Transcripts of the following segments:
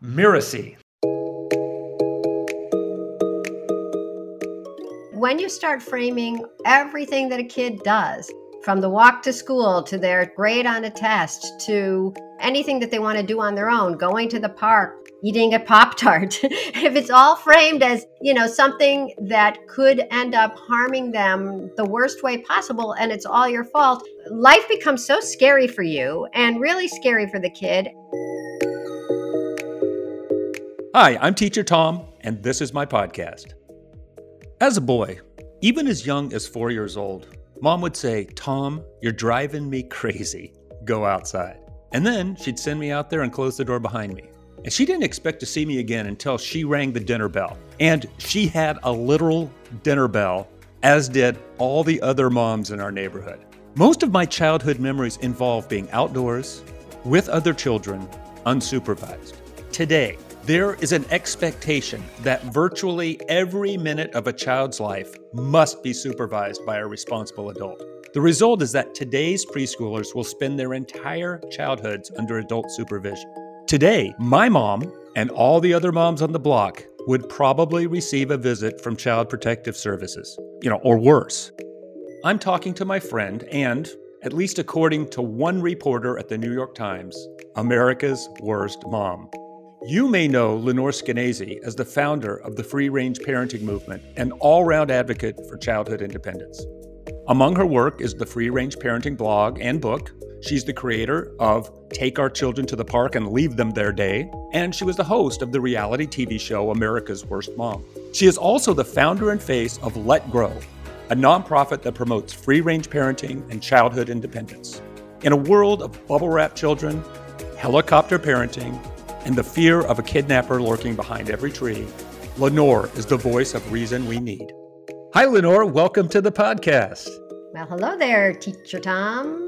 Miracy. When you start framing everything that a kid does, from the walk to school to their grade on a test to anything that they want to do on their own, going to the park, eating a Pop Tart, if it's all framed as, you know, something that could end up harming them the worst way possible and it's all your fault, life becomes so scary for you and really scary for the kid. Hi, I'm Teacher Tom, and this is my podcast. As a boy, even as young as four years old, mom would say, Tom, you're driving me crazy. Go outside. And then she'd send me out there and close the door behind me. And she didn't expect to see me again until she rang the dinner bell. And she had a literal dinner bell, as did all the other moms in our neighborhood. Most of my childhood memories involve being outdoors, with other children, unsupervised. Today, there is an expectation that virtually every minute of a child's life must be supervised by a responsible adult. The result is that today's preschoolers will spend their entire childhoods under adult supervision. Today, my mom and all the other moms on the block would probably receive a visit from Child Protective Services, you know, or worse. I'm talking to my friend and, at least according to one reporter at the New York Times, America's worst mom. You may know Lenore Skenazy as the founder of the free range parenting movement and all round advocate for childhood independence. Among her work is the free range parenting blog and book. She's the creator of Take Our Children to the Park and Leave Them There Day, and she was the host of the reality TV show America's Worst Mom. She is also the founder and face of Let Grow, a nonprofit that promotes free range parenting and childhood independence. In a world of bubble wrap children, helicopter parenting, and the fear of a kidnapper lurking behind every tree, Lenore is the voice of reason we need. Hi, Lenore. Welcome to the podcast. Well, hello there, Teacher Tom.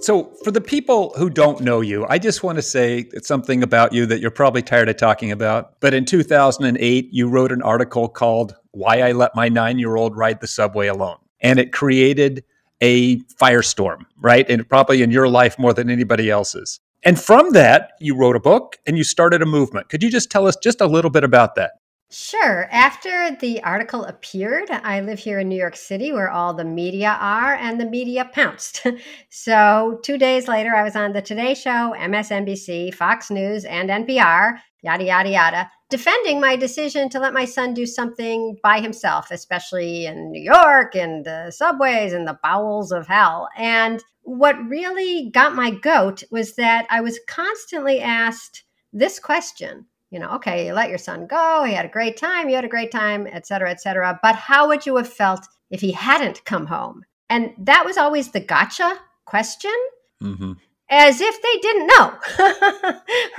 So, for the people who don't know you, I just want to say something about you that you're probably tired of talking about. But in 2008, you wrote an article called Why I Let My Nine Year Old Ride the Subway Alone. And it created a firestorm, right? And probably in your life more than anybody else's. And from that, you wrote a book and you started a movement. Could you just tell us just a little bit about that? Sure. After the article appeared, I live here in New York City where all the media are, and the media pounced. so, two days later, I was on the Today Show, MSNBC, Fox News, and NPR, yada, yada, yada, defending my decision to let my son do something by himself, especially in New York, in the subways, in the bowels of hell. And what really got my goat was that I was constantly asked this question you know, okay, you let your son go, he had a great time, you had a great time, et cetera, et cetera. But how would you have felt if he hadn't come home? And that was always the gotcha question. Mm-hmm as if they didn't know.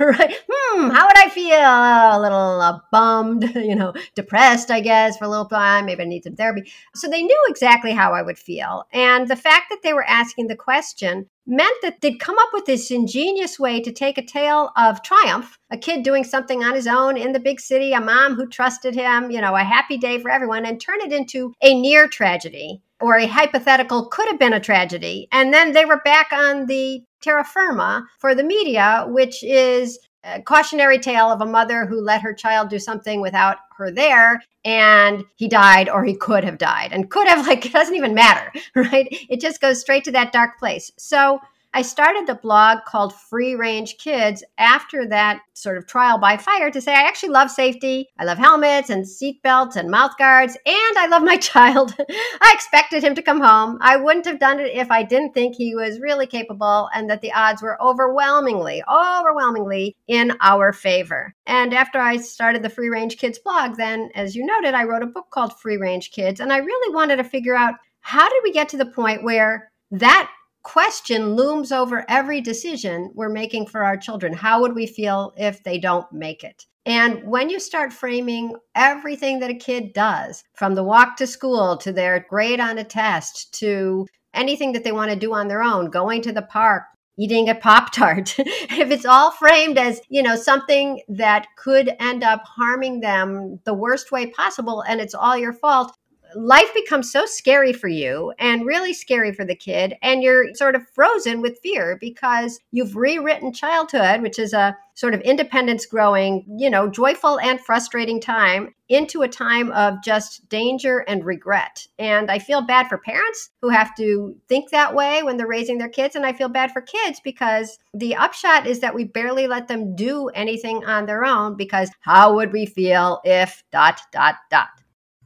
right? Hmm, how would I feel? a little uh, bummed, you know, depressed, I guess, for a little time. Maybe I need some therapy. So they knew exactly how I would feel. And the fact that they were asking the question meant that they'd come up with this ingenious way to take a tale of triumph, a kid doing something on his own in the big city, a mom who trusted him, you know, a happy day for everyone, and turn it into a near tragedy or a hypothetical could have been a tragedy. And then they were back on the terra firma for the media, which is a cautionary tale of a mother who let her child do something without her there and he died or he could have died and could have like it doesn't even matter right it just goes straight to that dark place so I started the blog called Free Range Kids after that sort of trial by fire to say I actually love safety. I love helmets and seat belts and mouth guards, and I love my child. I expected him to come home. I wouldn't have done it if I didn't think he was really capable and that the odds were overwhelmingly, overwhelmingly in our favor. And after I started the Free Range Kids blog, then, as you noted, I wrote a book called Free Range Kids, and I really wanted to figure out how did we get to the point where that question looms over every decision we're making for our children. How would we feel if they don't make it? And when you start framing everything that a kid does, from the walk to school to their grade on a test to anything that they want to do on their own, going to the park, eating a pop tart if it's all framed as you know something that could end up harming them the worst way possible and it's all your fault life becomes so scary for you and really scary for the kid. And you're sort of frozen with fear because you've rewritten childhood, which is a sort of independence growing, you know, joyful and frustrating time into a time of just danger and regret. And I feel bad for parents who have to think that way when they're raising their kids. And I feel bad for kids because the upshot is that we barely let them do anything on their own because how would we feel if dot, dot, dot?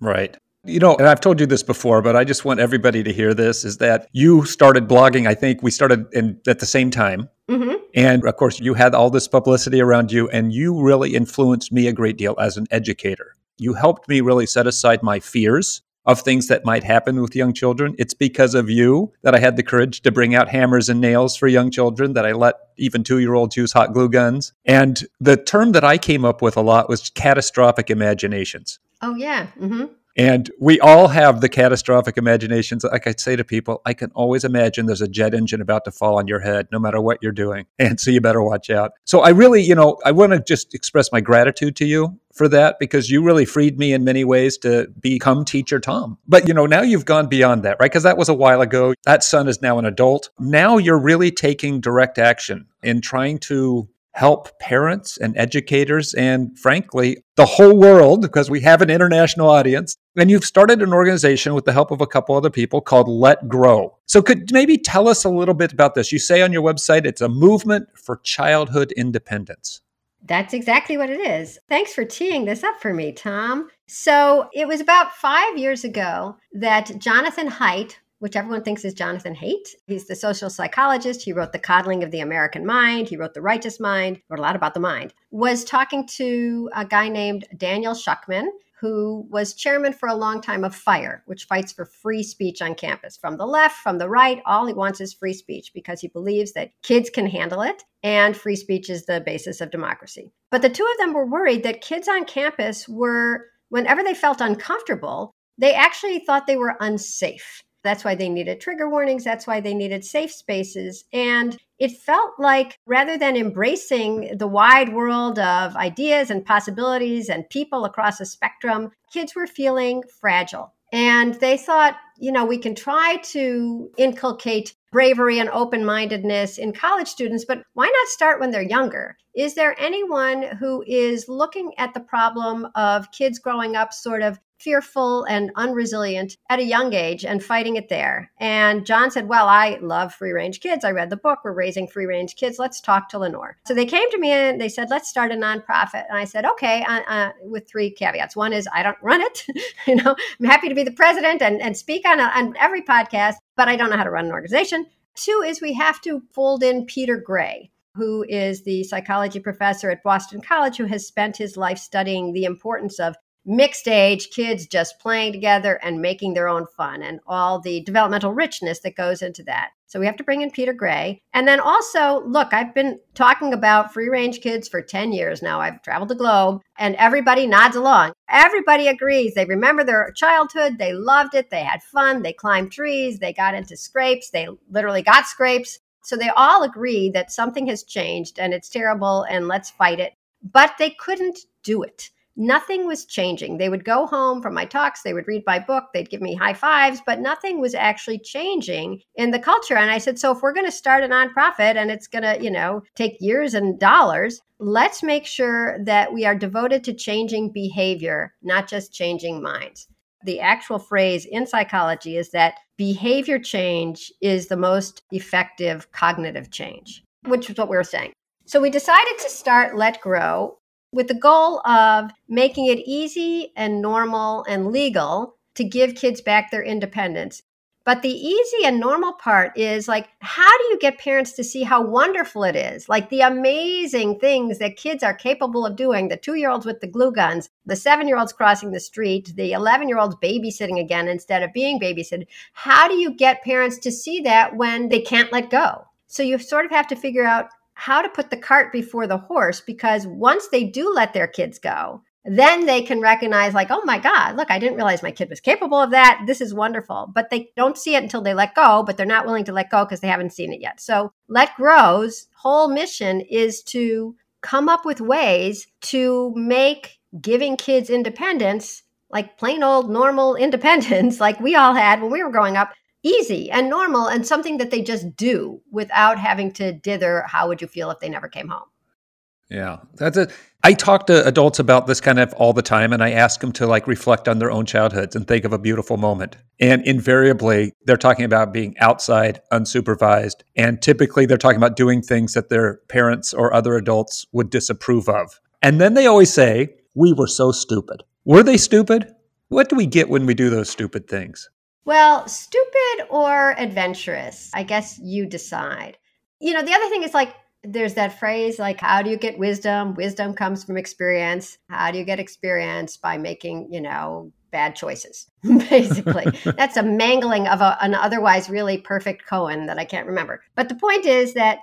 Right. You know, and I've told you this before, but I just want everybody to hear this is that you started blogging. I think we started in, at the same time. Mm-hmm. And of course, you had all this publicity around you, and you really influenced me a great deal as an educator. You helped me really set aside my fears of things that might happen with young children. It's because of you that I had the courage to bring out hammers and nails for young children, that I let even two year olds use hot glue guns. And the term that I came up with a lot was catastrophic imaginations. Oh, yeah. Mm-hmm. And we all have the catastrophic imaginations. Like I say to people, I can always imagine there's a jet engine about to fall on your head, no matter what you're doing. And so you better watch out. So I really, you know, I want to just express my gratitude to you for that because you really freed me in many ways to become teacher Tom. But you know, now you've gone beyond that, right? Because that was a while ago. That son is now an adult. Now you're really taking direct action in trying to help parents and educators and frankly the whole world because we have an international audience and you've started an organization with the help of a couple other people called let grow so could maybe tell us a little bit about this you say on your website it's a movement for childhood independence that's exactly what it is. Thanks for teeing this up for me, Tom. So, it was about five years ago that Jonathan Haidt, which everyone thinks is Jonathan Haidt. He's the social psychologist. He wrote The Coddling of the American Mind. He wrote The Righteous Mind, wrote a lot about the mind. Was talking to a guy named Daniel Shuchman, who was chairman for a long time of FIRE, which fights for free speech on campus. From the left, from the right, all he wants is free speech because he believes that kids can handle it and free speech is the basis of democracy. But the two of them were worried that kids on campus were, whenever they felt uncomfortable, they actually thought they were unsafe. That's why they needed trigger warnings. That's why they needed safe spaces. And it felt like rather than embracing the wide world of ideas and possibilities and people across a spectrum, kids were feeling fragile. And they thought, you know, we can try to inculcate bravery and open mindedness in college students, but why not start when they're younger? Is there anyone who is looking at the problem of kids growing up sort of fearful and unresilient at a young age and fighting it there. And John said, Well, I love free range kids. I read the book. We're raising free range kids. Let's talk to Lenore. So they came to me and they said, Let's start a nonprofit. And I said, Okay, uh, uh, with three caveats. One is I don't run it. you know, I'm happy to be the president and, and speak on, a, on every podcast, but I don't know how to run an organization. Two is we have to fold in Peter Gray who is the psychology professor at Boston College, who has spent his life studying the importance of mixed age kids just playing together and making their own fun and all the developmental richness that goes into that. So we have to bring in Peter Gray. And then also, look, I've been talking about free range kids for 10 years now. I've traveled the globe and everybody nods along. Everybody agrees. They remember their childhood. They loved it. They had fun. They climbed trees. They got into scrapes. They literally got scrapes. So they all agree that something has changed and it's terrible and let's fight it. But they couldn't do it nothing was changing. They would go home from my talks, they would read my book, they'd give me high fives, but nothing was actually changing in the culture. And I said, so if we're going to start a nonprofit and it's going to, you know, take years and dollars, let's make sure that we are devoted to changing behavior, not just changing minds. The actual phrase in psychology is that behavior change is the most effective cognitive change, which is what we were saying. So we decided to start Let Grow with the goal of making it easy and normal and legal to give kids back their independence. But the easy and normal part is like, how do you get parents to see how wonderful it is? Like the amazing things that kids are capable of doing the two year olds with the glue guns, the seven year olds crossing the street, the 11 year olds babysitting again instead of being babysitted. How do you get parents to see that when they can't let go? So you sort of have to figure out how to put the cart before the horse because once they do let their kids go, then they can recognize, like, oh my God, look, I didn't realize my kid was capable of that. This is wonderful. But they don't see it until they let go, but they're not willing to let go because they haven't seen it yet. So, Let Grow's whole mission is to come up with ways to make giving kids independence like plain old normal independence, like we all had when we were growing up, easy and normal and something that they just do without having to dither how would you feel if they never came home. Yeah, that's it. I talk to adults about this kind of all the time, and I ask them to like reflect on their own childhoods and think of a beautiful moment. And invariably, they're talking about being outside, unsupervised, and typically they're talking about doing things that their parents or other adults would disapprove of. And then they always say, "We were so stupid." Were they stupid? What do we get when we do those stupid things? Well, stupid or adventurous, I guess you decide. You know, the other thing is like there's that phrase like how do you get wisdom? Wisdom comes from experience. How do you get experience? By making you know bad choices basically. That's a mangling of a, an otherwise really perfect koan that i can't remember. But the point is that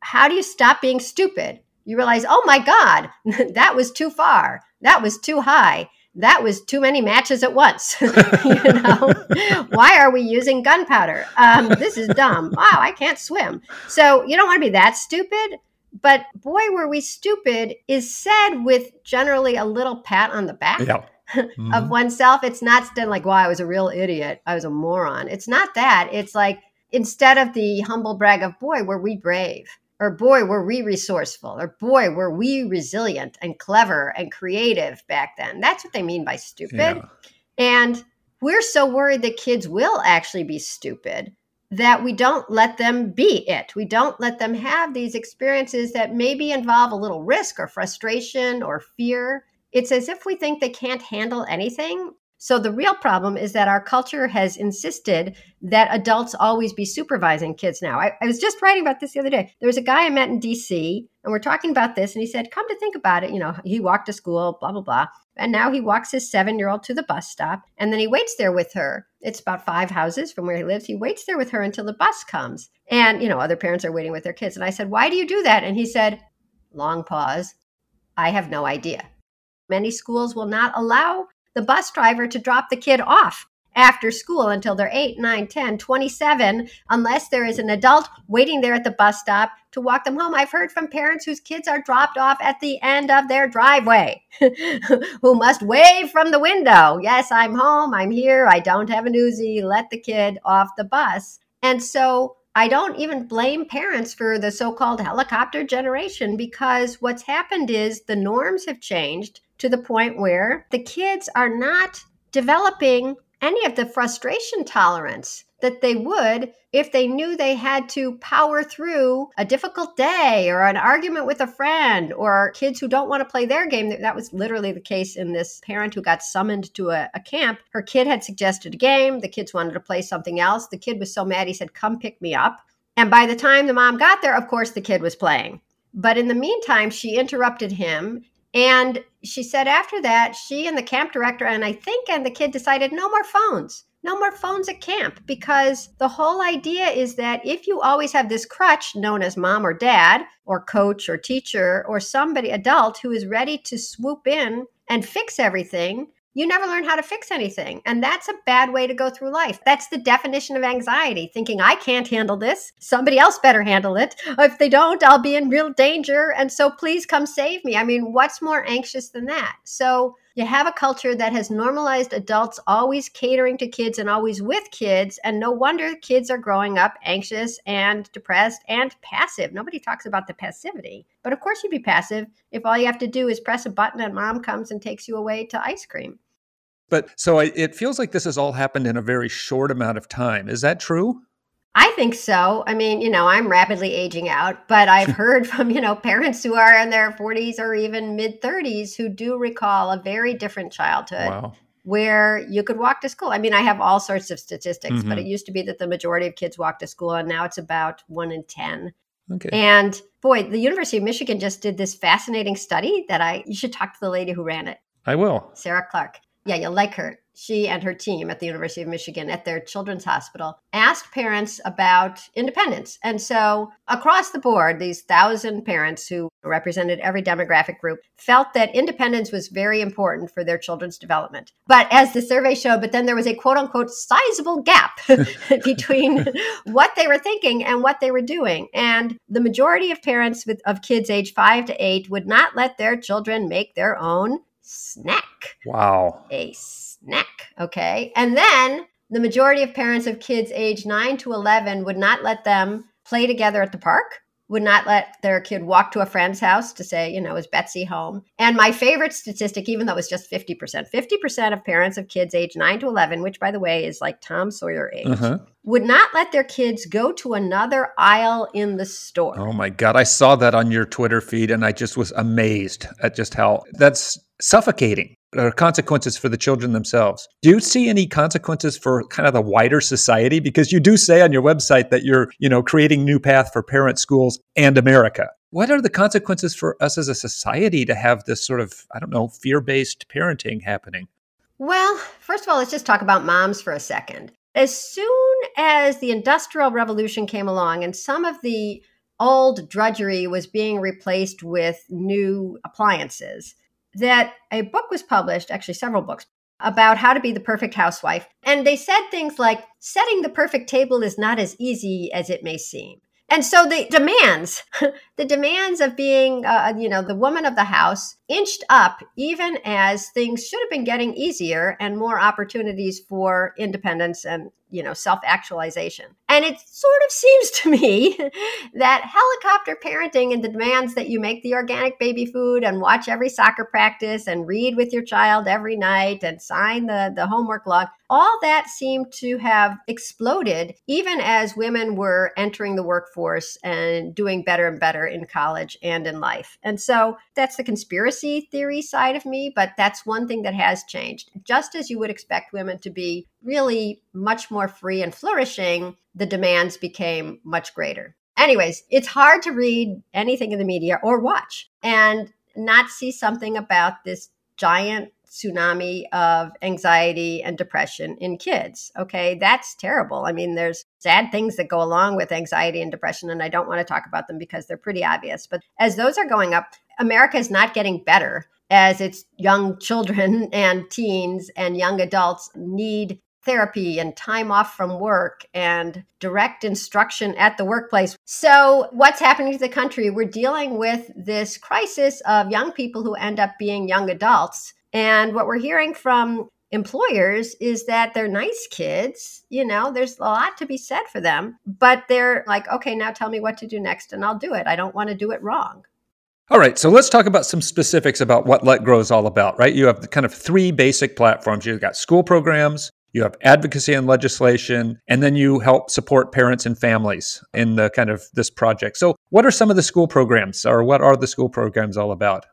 how do you stop being stupid? You realize oh my god that was too far. That was too high that was too many matches at once. you know, why are we using gunpowder? Um, this is dumb. Wow, I can't swim. So you don't want to be that stupid. But boy, were we stupid is said with generally a little pat on the back. Yeah. Mm-hmm. of oneself. It's not still like, wow, I was a real idiot. I was a moron. It's not that. It's like instead of the humble brag of, boy, were we brave or boy, were we resourceful, or boy, were we resilient and clever and creative back then. That's what they mean by stupid. Yeah. And we're so worried that kids will actually be stupid that we don't let them be it. We don't let them have these experiences that maybe involve a little risk or frustration or fear. It's as if we think they can't handle anything so the real problem is that our culture has insisted that adults always be supervising kids now. I, I, was just writing about this the other day. There was a guy I met in DC, and we're talking about this, and he said, Come to think about it, you know, he walked to school, blah, blah, blah. And now he walks his seven year old to the bus stop, and then he waits there with her. It's about five houses from where he lives. He waits there with her until the bus comes. And, you know, other parents are waiting with their kids. And I said, Why do you do that? And he said, Long pause. I have no idea. Many schools will not allow the bus driver to drop the kid off after school until they're 8, 9, 10, 27, unless there is an adult waiting there at the bus stop to walk them home. I've heard from parents whose kids are dropped off at the end of their driveway who must wave from the window. Yes, I'm home. I'm here. I don't have an Uzi. Let the kid off the bus. And so I don't even blame parents for the so called helicopter generation because what's happened is the norms have changed to the point where the kids are not developing any of the frustration tolerance that they would if they knew they had to power through a difficult day or an argument with a friend or kids who don't want to play their game. That was literally the case in this parent who got summoned to a, a, camp. Her kid had suggested a game. The kids wanted to play something else. The kid was so mad, he said, Come pick me up. And by the time the mom got there, of course, the kid was playing. But in the meantime, she interrupted him and she said after that, she and the camp director, and I think, and the kid decided no more phones. No more phones at camp because the whole idea is that if you always have this crutch known as mom or dad or coach or teacher or somebody adult who is ready to swoop in and fix everything, you never learn how to fix anything. And that's a bad way to go through life. That's the definition of anxiety thinking, I can't handle this. Somebody else better handle it. If they don't, I'll be in real danger. And so please come save me. I mean, what's more anxious than that? So, you have a culture that has normalized adults always catering to kids and always with kids. And no wonder kids are growing up anxious and depressed and passive. Nobody talks about the passivity. But of course, you'd be passive if all you have to do is press a button and mom comes and takes you away to ice cream. But so I, it feels like this has all happened in a very short amount of time. Is that true? I think so. I mean, you know, I'm rapidly aging out, but I've heard from, you know, parents who are in their 40s or even mid 30s who do recall a very different childhood. Wow. Where you could walk to school. I mean, I have all sorts of statistics, mm-hmm. but it used to be that the majority of kids walked to school, and now it's about one in 10. Okay. And boy, the University of Michigan just did this fascinating study that I, you should talk to the lady who ran it. I will. Sarah Clark. Yeah, you'll like her she and her team at the University of Michigan at their children's hospital asked parents about independence. And so, across the board, these thousand parents who represented every demographic group felt that independence was very important for their children's development. But as the survey showed, but then there was a quote unquote sizable gap between what they were thinking and what they were doing. And the majority of parents with, of kids age five to eight would not let their children make their own snack. Wow. A snack. Okay. And then the majority of parents of kids age 9 to 11 would not let them play together at the park would not let their kid walk to a friend's house to say, you know, is Betsy home? And my favorite statistic, even though it was just 50%, 50% of parents of kids age 9 to 11, which by the way is like Tom Sawyer age, uh-huh. would not let their kids go to another aisle in the store. Oh my God. I saw that on your Twitter feed and I just was amazed at just how that's suffocating or consequences for the children themselves. Do you see any consequences for kind of the wider society? Because you do say on your website that you're, you know, creating new path for parent schools and America. What are the consequences for us as a society to have this sort of, I don't know, fear-based parenting happening? Well, first of all, let's just talk about moms for a second. As soon as the Industrial Revolution came along and some of the old drudgery was being replaced with new appliances, that a book was published, actually, several books, about how to be the perfect housewife. And they said things like setting the perfect table is not as easy as it may seem. And so the demands, the demands of being, uh, you know, the woman of the house inched up even as things should have been getting easier and more opportunities for independence and you know self-actualization and it sort of seems to me that helicopter parenting and the demands that you make the organic baby food and watch every soccer practice and read with your child every night and sign the, the homework log all that seemed to have exploded even as women were entering the workforce and doing better and better in college and in life and so that's the conspiracy theory side of me, but that's one thing that has changed. Just as you would expect women to be really much more free and flourishing, the demands became much greater. Anyways, it's hard to read anything in the media or watch and not see something about this giant tsunami of anxiety and depression in kids. Okay, that's terrible. I mean, there's sad things that go along with anxiety and depression, and I don't want to talk about them because they're pretty obvious. But as those are going up, America is not getting better as its young children and teens and young adults need therapy and time off from work and direct instruction at the workplace. So, what's happening to the country? We're dealing with this crisis of young people who end up being young adults. And what we're hearing from employers is that they're nice kids. You know, there's a lot to be said for them, but they're like, okay, now tell me what to do next and I'll do it. I don't want to do it wrong. All right, so let's talk about some specifics about what Let Grow is all about, right? You have kind of three basic platforms. You've got school programs, you have advocacy and legislation, and then you help support parents and families in the kind of this project. So, what are some of the school programs, or what are the school programs all about?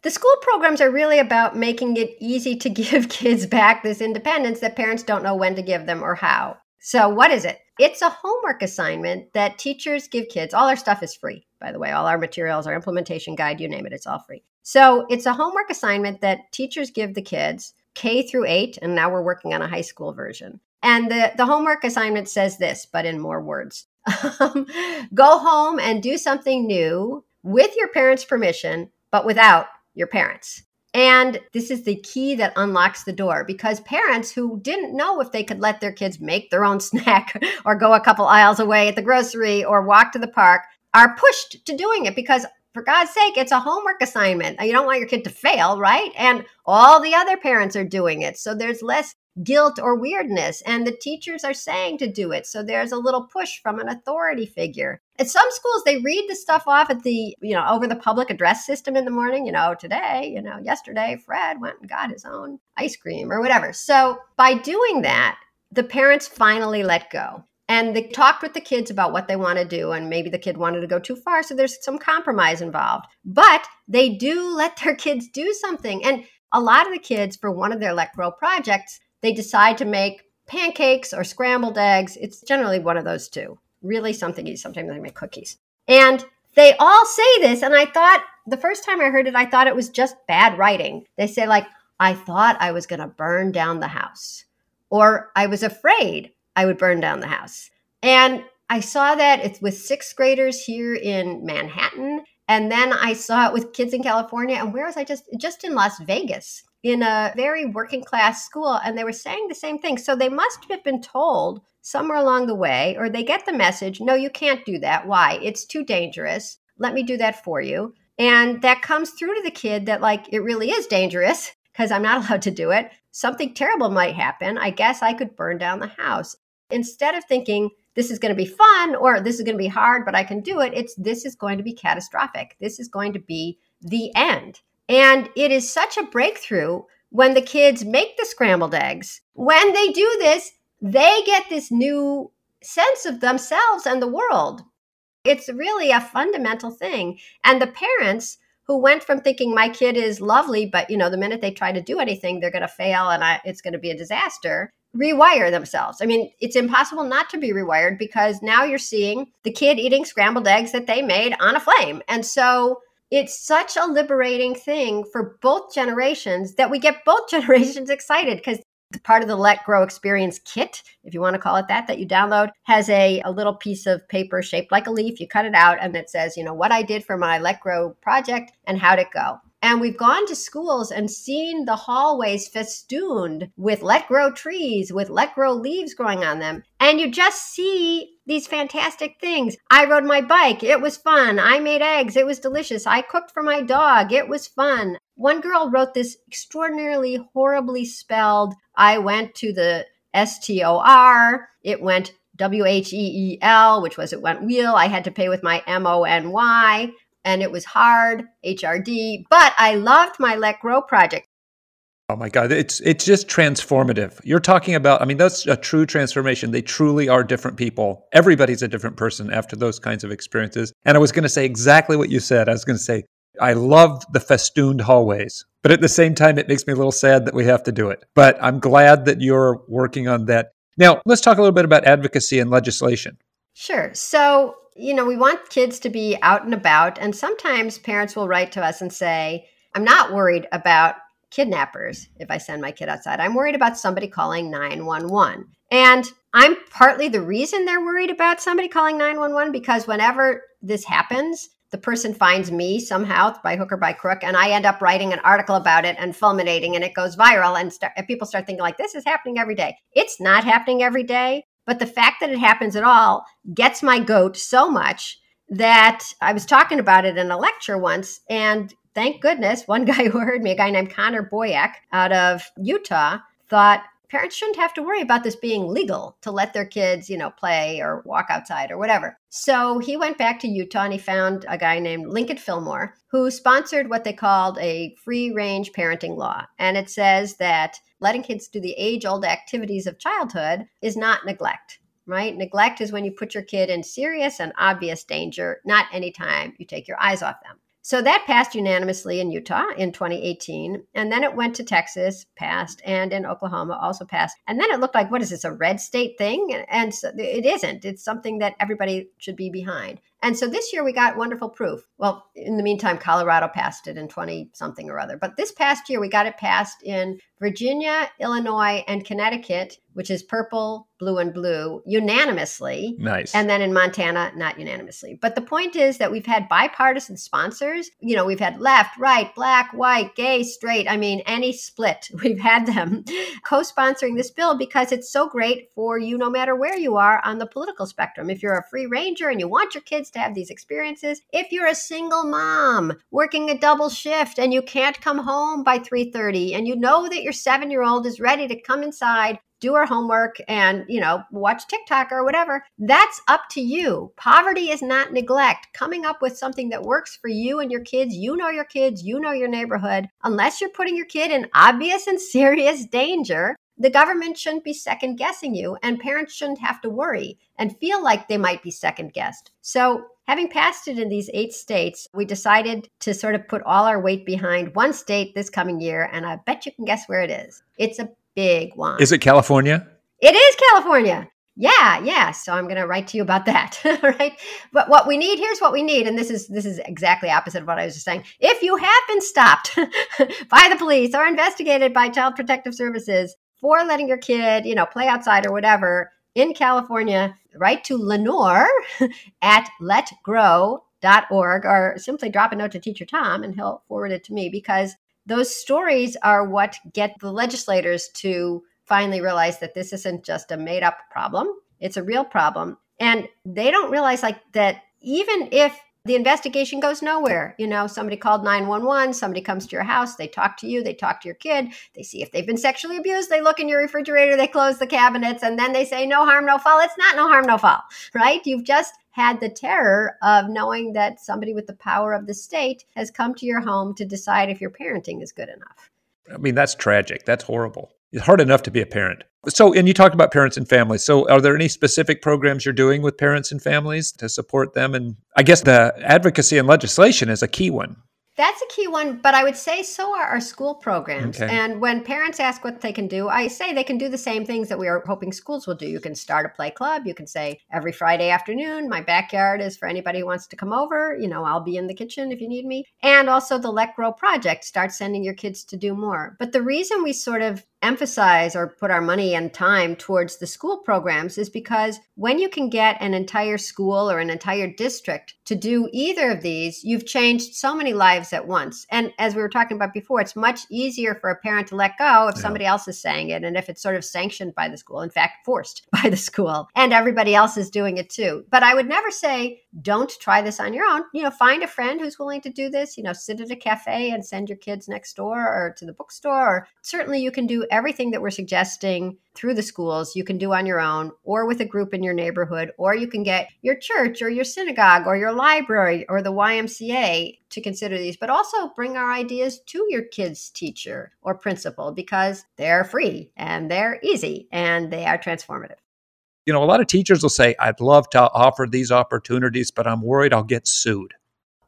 The school programs are really about making it easy to give kids back this independence that parents don't know when to give them or how. So, what is it? It's a homework assignment that teachers give kids. All our stuff is free, by the way. All our materials, our implementation guide, you name it, it's all free. So, it's a homework assignment that teachers give the kids K through 8, and now we're working on a high school version. And the, the homework assignment says this, but in more words um, Go home and do something new with your parents' permission, but without your parents. And this is the key that unlocks the door because parents who didn't know if they could let their kids make their own snack or go a couple aisles away at the grocery or walk to the park are pushed to doing it because for God's sake, it's a homework assignment. You don't want your kid to fail, right? And all the other parents are doing it. So there's less guilt or weirdness and the teachers are saying to do it so there's a little push from an authority figure at some schools they read the stuff off at the you know over the public address system in the morning you know today you know yesterday fred went and got his own ice cream or whatever so by doing that the parents finally let go and they talked with the kids about what they want to do and maybe the kid wanted to go too far so there's some compromise involved but they do let their kids do something and a lot of the kids for one of their let grow projects they decide to make pancakes or scrambled eggs. It's generally one of those two. Really something easy. Sometimes they make cookies. And they all say this. And I thought, the first time I heard it, I thought it was just bad writing. They say, like, I thought I was going to burn down the house, or I was afraid I would burn down the house. And I saw that it's with sixth graders here in Manhattan. And then I saw it with kids in California. And where was I just? Just in Las Vegas in a very working class school and they were saying the same thing. So they must have been told somewhere along the way, or they get the message no, you can't do that. Why? It's too dangerous. Let me do that for you. And that comes through to the kid that, like, it really is dangerous because I'm not allowed to do it. Something terrible might happen. I guess I could burn down the house. Instead of thinking, this is going to be fun or this is going to be hard, but I can do it, it's this is going to be catastrophic. This is going to be the end. And it is such a breakthrough when the kids make the scrambled eggs. When they do this, they get this new sense of themselves and the world. It's really a fundamental thing. And the parents who went from thinking my kid is lovely, but you know, the minute they try to do anything, they're going to fail and I, it's going to be a disaster, rewire themselves. I mean, it's impossible not to be rewired because now you're seeing the kid eating scrambled eggs that they made on a flame. And so it's such a liberating thing for both generations that we get both generations excited because part of the Let Grow Experience kit, if you want to call it that, that you download, has a, a little piece of paper shaped like a leaf. You cut it out and it says, you know, what I did for my Let Grow project and how'd it go. And we've gone to schools and seen the hallways festooned with let grow trees, with let grow leaves growing on them. And you just see these fantastic things. I rode my bike. It was fun. I made eggs. It was delicious. I cooked for my dog. It was fun. One girl wrote this extraordinarily horribly spelled I went to the S T O R. It went W H E E L, which was it went wheel. I had to pay with my M O N Y and it was hard, HRD, but I loved my Let Grow project. Oh my God, it's it's just transformative. You're talking about, I mean, that's a true transformation. They truly are different people. Everybody's a different person after those kinds of experiences. And I was going to say exactly what you said. I was going to say, I love the festooned hallways, but at the same time, it makes me a little sad that we have to do it. But I'm glad that you're working on that. Now, let's talk a little bit about advocacy and legislation. Sure. So, you know, we want kids to be out and about. And sometimes parents will write to us and say, I'm not worried about kidnappers if I send my kid outside. I'm worried about somebody calling 911. And I'm partly the reason they're worried about somebody calling 911 because whenever this happens, the person finds me somehow by hook or by crook, and I end up writing an article about it and fulminating, and it goes viral. And, start, and people start thinking, like, this is happening every day. It's not happening every day. But the fact that it happens at all gets my goat so much that I was talking about it in a lecture once. And thank goodness, one guy who heard me, a guy named Connor Boyack out of Utah, thought, parents shouldn't have to worry about this being legal to let their kids, you know, play or walk outside or whatever. So he went back to Utah and he found a guy named Lincoln Fillmore who sponsored what they called a free range parenting law. And it says that letting kids do the age old activities of childhood is not neglect. Right? Neglect is when you put your kid in serious and obvious danger, not anytime you take your eyes off them. So that passed unanimously in Utah in 2018. And then it went to Texas, passed, and in Oklahoma also passed. And then it looked like, what is this, a red state thing? And so it isn't. It's something that everybody should be behind. And so this year we got wonderful proof. Well, in the meantime, Colorado passed it in 20 something or other. But this past year we got it passed in Virginia, Illinois, and Connecticut, which is purple, blue, and blue, unanimously. Nice. And then in Montana, not unanimously. But the point is that we've had bipartisan sponsors. You know, we've had left, right, black, white, gay, straight. I mean, any split. We've had them co sponsoring this bill because it's so great for you no matter where you are on the political spectrum. If you're a free ranger and you want your kids to have these experiences, if you're a single mom working a double shift and you can't come home by 3:30 and you know that your 7-year-old is ready to come inside do our homework and you know watch tiktok or whatever that's up to you. Poverty is not neglect. Coming up with something that works for you and your kids you know your kids you know your neighborhood unless you're putting your kid in obvious and serious danger the government shouldn't be second guessing you, and parents shouldn't have to worry and feel like they might be second guessed. So, having passed it in these eight states, we decided to sort of put all our weight behind one state this coming year, and I bet you can guess where it is. It's a big one. Is it California? It is California. Yeah, yeah. So I'm going to write to you about that, right? But what we need here's what we need, and this is this is exactly opposite of what I was just saying. If you have been stopped by the police or investigated by Child Protective Services, for letting your kid, you know, play outside or whatever in California, write to Lenore at letgrow.org or simply drop a note to teacher Tom and he'll forward it to me because those stories are what get the legislators to finally realize that this isn't just a made up problem, it's a real problem. And they don't realize like that even if the investigation goes nowhere. You know, somebody called 911, somebody comes to your house, they talk to you, they talk to your kid, they see if they've been sexually abused, they look in your refrigerator, they close the cabinets, and then they say, no harm, no foul. It's not no harm, no foul, right? You've just had the terror of knowing that somebody with the power of the state has come to your home to decide if your parenting is good enough. I mean, that's tragic. That's horrible. It's hard enough to be a parent. So, and you talked about parents and families. So, are there any specific programs you're doing with parents and families to support them? And I guess the advocacy and legislation is a key one. That's a key one, but I would say so are our school programs. Okay. And when parents ask what they can do, I say they can do the same things that we are hoping schools will do. You can start a play club. You can say every Friday afternoon, my backyard is for anybody who wants to come over. You know, I'll be in the kitchen if you need me. And also the Let Grow project, start sending your kids to do more. But the reason we sort of emphasize or put our money and time towards the school programs is because when you can get an entire school or an entire district to do either of these, you've changed so many lives at once. And as we were talking about before, it's much easier for a parent to let go if yeah. somebody else is saying it and if it's sort of sanctioned by the school, in fact, forced by the school, and everybody else is doing it too. But I would never say, don't try this on your own. You know, find a friend who's willing to do this, you know, sit at a cafe and send your kids next door or to the bookstore. Or certainly you can do everything that we're suggesting through the schools you can do on your own or with a group in your neighborhood or you can get your church or your synagogue or your library or the YMCA to consider these but also bring our ideas to your kids teacher or principal because they're free and they're easy and they are transformative. You know a lot of teachers will say i'd love to offer these opportunities but i'm worried i'll get sued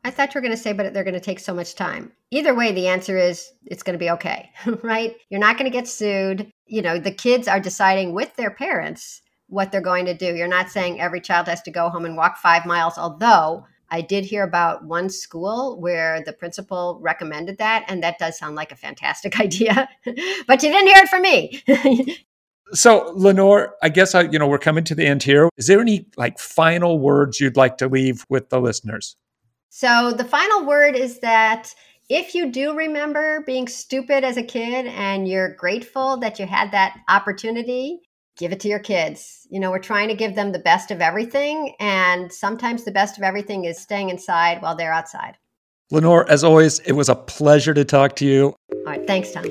I thought you were going to say, but they're going to take so much time. Either way, the answer is it's going to be okay, right? You're not going to get sued. You know, the kids are deciding with their parents what they're going to do. You're not saying every child has to go home and walk five miles, although I did hear about one school where the principal recommended that, and that does sound like a fantastic idea. but you didn't hear it from me. so, Lenore, I guess I, you know we're coming to the end here. Is there any like final words you'd like to leave with the listeners? So the final word is that if you do remember being stupid as a kid and you're grateful that you had that opportunity, give it to your kids. You know, we're trying to give them the best of everything. And sometimes the best of everything is staying inside while they're outside. Lenore, as always, it was a pleasure to talk to you. All right. Thanks, Tom.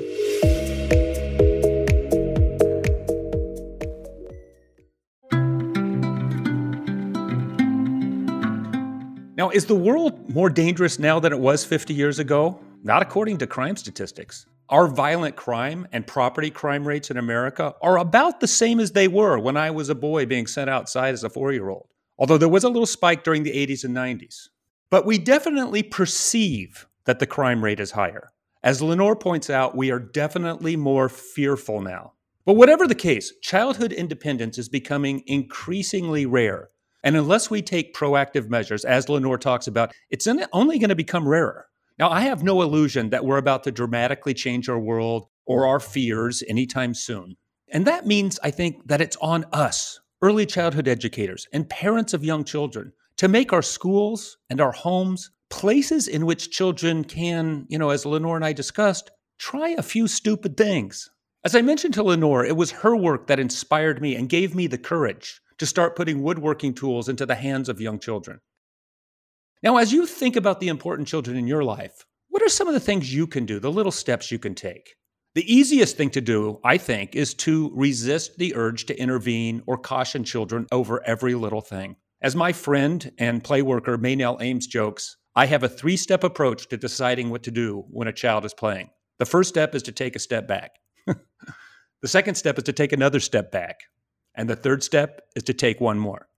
Is the world more dangerous now than it was 50 years ago? Not according to crime statistics. Our violent crime and property crime rates in America are about the same as they were when I was a boy being sent outside as a four year old, although there was a little spike during the 80s and 90s. But we definitely perceive that the crime rate is higher. As Lenore points out, we are definitely more fearful now. But whatever the case, childhood independence is becoming increasingly rare and unless we take proactive measures, as Lenore talks about, it's only going to become rarer. Now, I have no illusion that we're about to dramatically change our world or our fears anytime soon. And that means, I think, that it's on us, early childhood educators and parents of young children, to make our schools and our homes places in which children can, you know, as Lenore and I discussed, try a few stupid things. As I mentioned to Lenore, it was her work that inspired me and gave me the courage to start putting woodworking tools into the hands of young children. Now, as you think about the important children in your life, what are some of the things you can do, the little steps you can take? The easiest thing to do, I think, is to resist the urge to intervene or caution children over every little thing. As my friend and play worker Maynell Ames jokes, I have a three step approach to deciding what to do when a child is playing. The first step is to take a step back. the second step is to take another step back. And the third step is to take one more.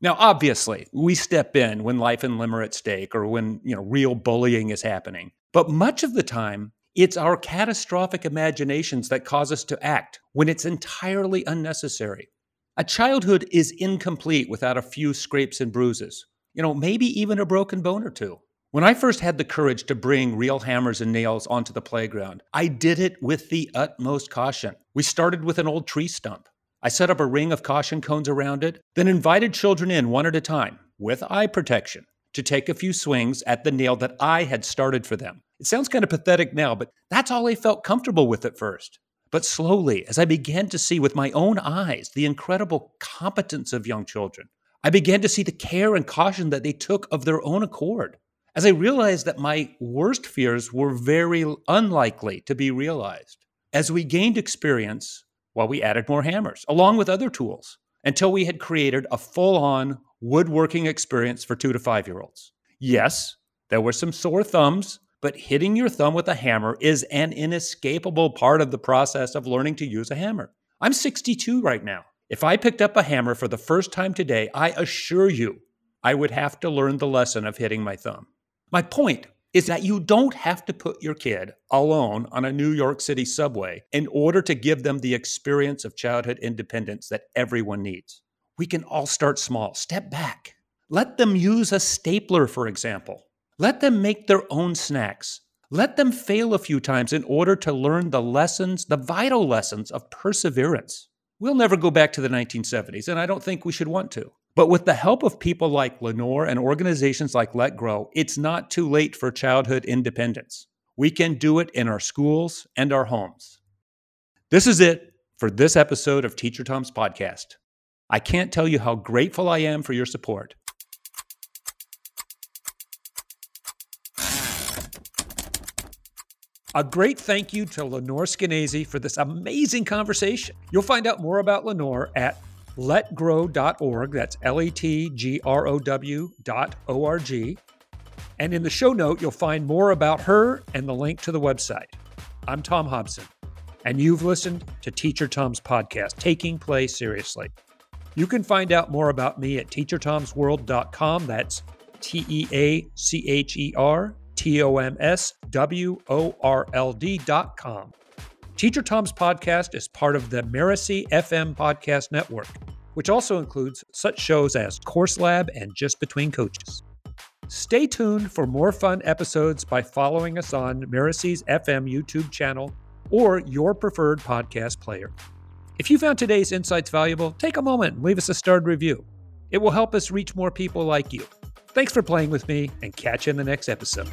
Now, obviously, we step in when life and limb are at stake or when, you know, real bullying is happening. But much of the time, it's our catastrophic imaginations that cause us to act when it's entirely unnecessary. A childhood is incomplete without a few scrapes and bruises, you know, maybe even a broken bone or two. When I first had the courage to bring real hammers and nails onto the playground, I did it with the utmost caution. We started with an old tree stump. I set up a ring of caution cones around it, then invited children in one at a time, with eye protection, to take a few swings at the nail that I had started for them. It sounds kind of pathetic now, but that's all I felt comfortable with at first. But slowly, as I began to see with my own eyes the incredible competence of young children, I began to see the care and caution that they took of their own accord. As I realized that my worst fears were very unlikely to be realized. As we gained experience, well, we added more hammers, along with other tools, until we had created a full on woodworking experience for two to five year olds. Yes, there were some sore thumbs, but hitting your thumb with a hammer is an inescapable part of the process of learning to use a hammer. I'm 62 right now. If I picked up a hammer for the first time today, I assure you I would have to learn the lesson of hitting my thumb. My point is that you don't have to put your kid alone on a New York City subway in order to give them the experience of childhood independence that everyone needs. We can all start small, step back. Let them use a stapler, for example. Let them make their own snacks. Let them fail a few times in order to learn the lessons, the vital lessons of perseverance. We'll never go back to the 1970s, and I don't think we should want to. But with the help of people like Lenore and organizations like Let Grow, it's not too late for childhood independence. We can do it in our schools and our homes. This is it for this episode of Teacher Tom's podcast. I can't tell you how grateful I am for your support. A great thank you to Lenore Skenazy for this amazing conversation. You'll find out more about Lenore at letgrow.org. That's L E T G R O W dot O R G. And in the show note, you'll find more about her and the link to the website. I'm Tom Hobson, and you've listened to Teacher Tom's podcast, Taking Play Seriously. You can find out more about me at teachertomsworld.com. That's T E A C H E R T O M S W O R L D dot com. Teacher Tom's podcast is part of the Mirasee FM podcast network, which also includes such shows as Course Lab and Just Between Coaches. Stay tuned for more fun episodes by following us on Mirasee's FM YouTube channel or your preferred podcast player. If you found today's insights valuable, take a moment and leave us a starred review. It will help us reach more people like you. Thanks for playing with me and catch you in the next episode.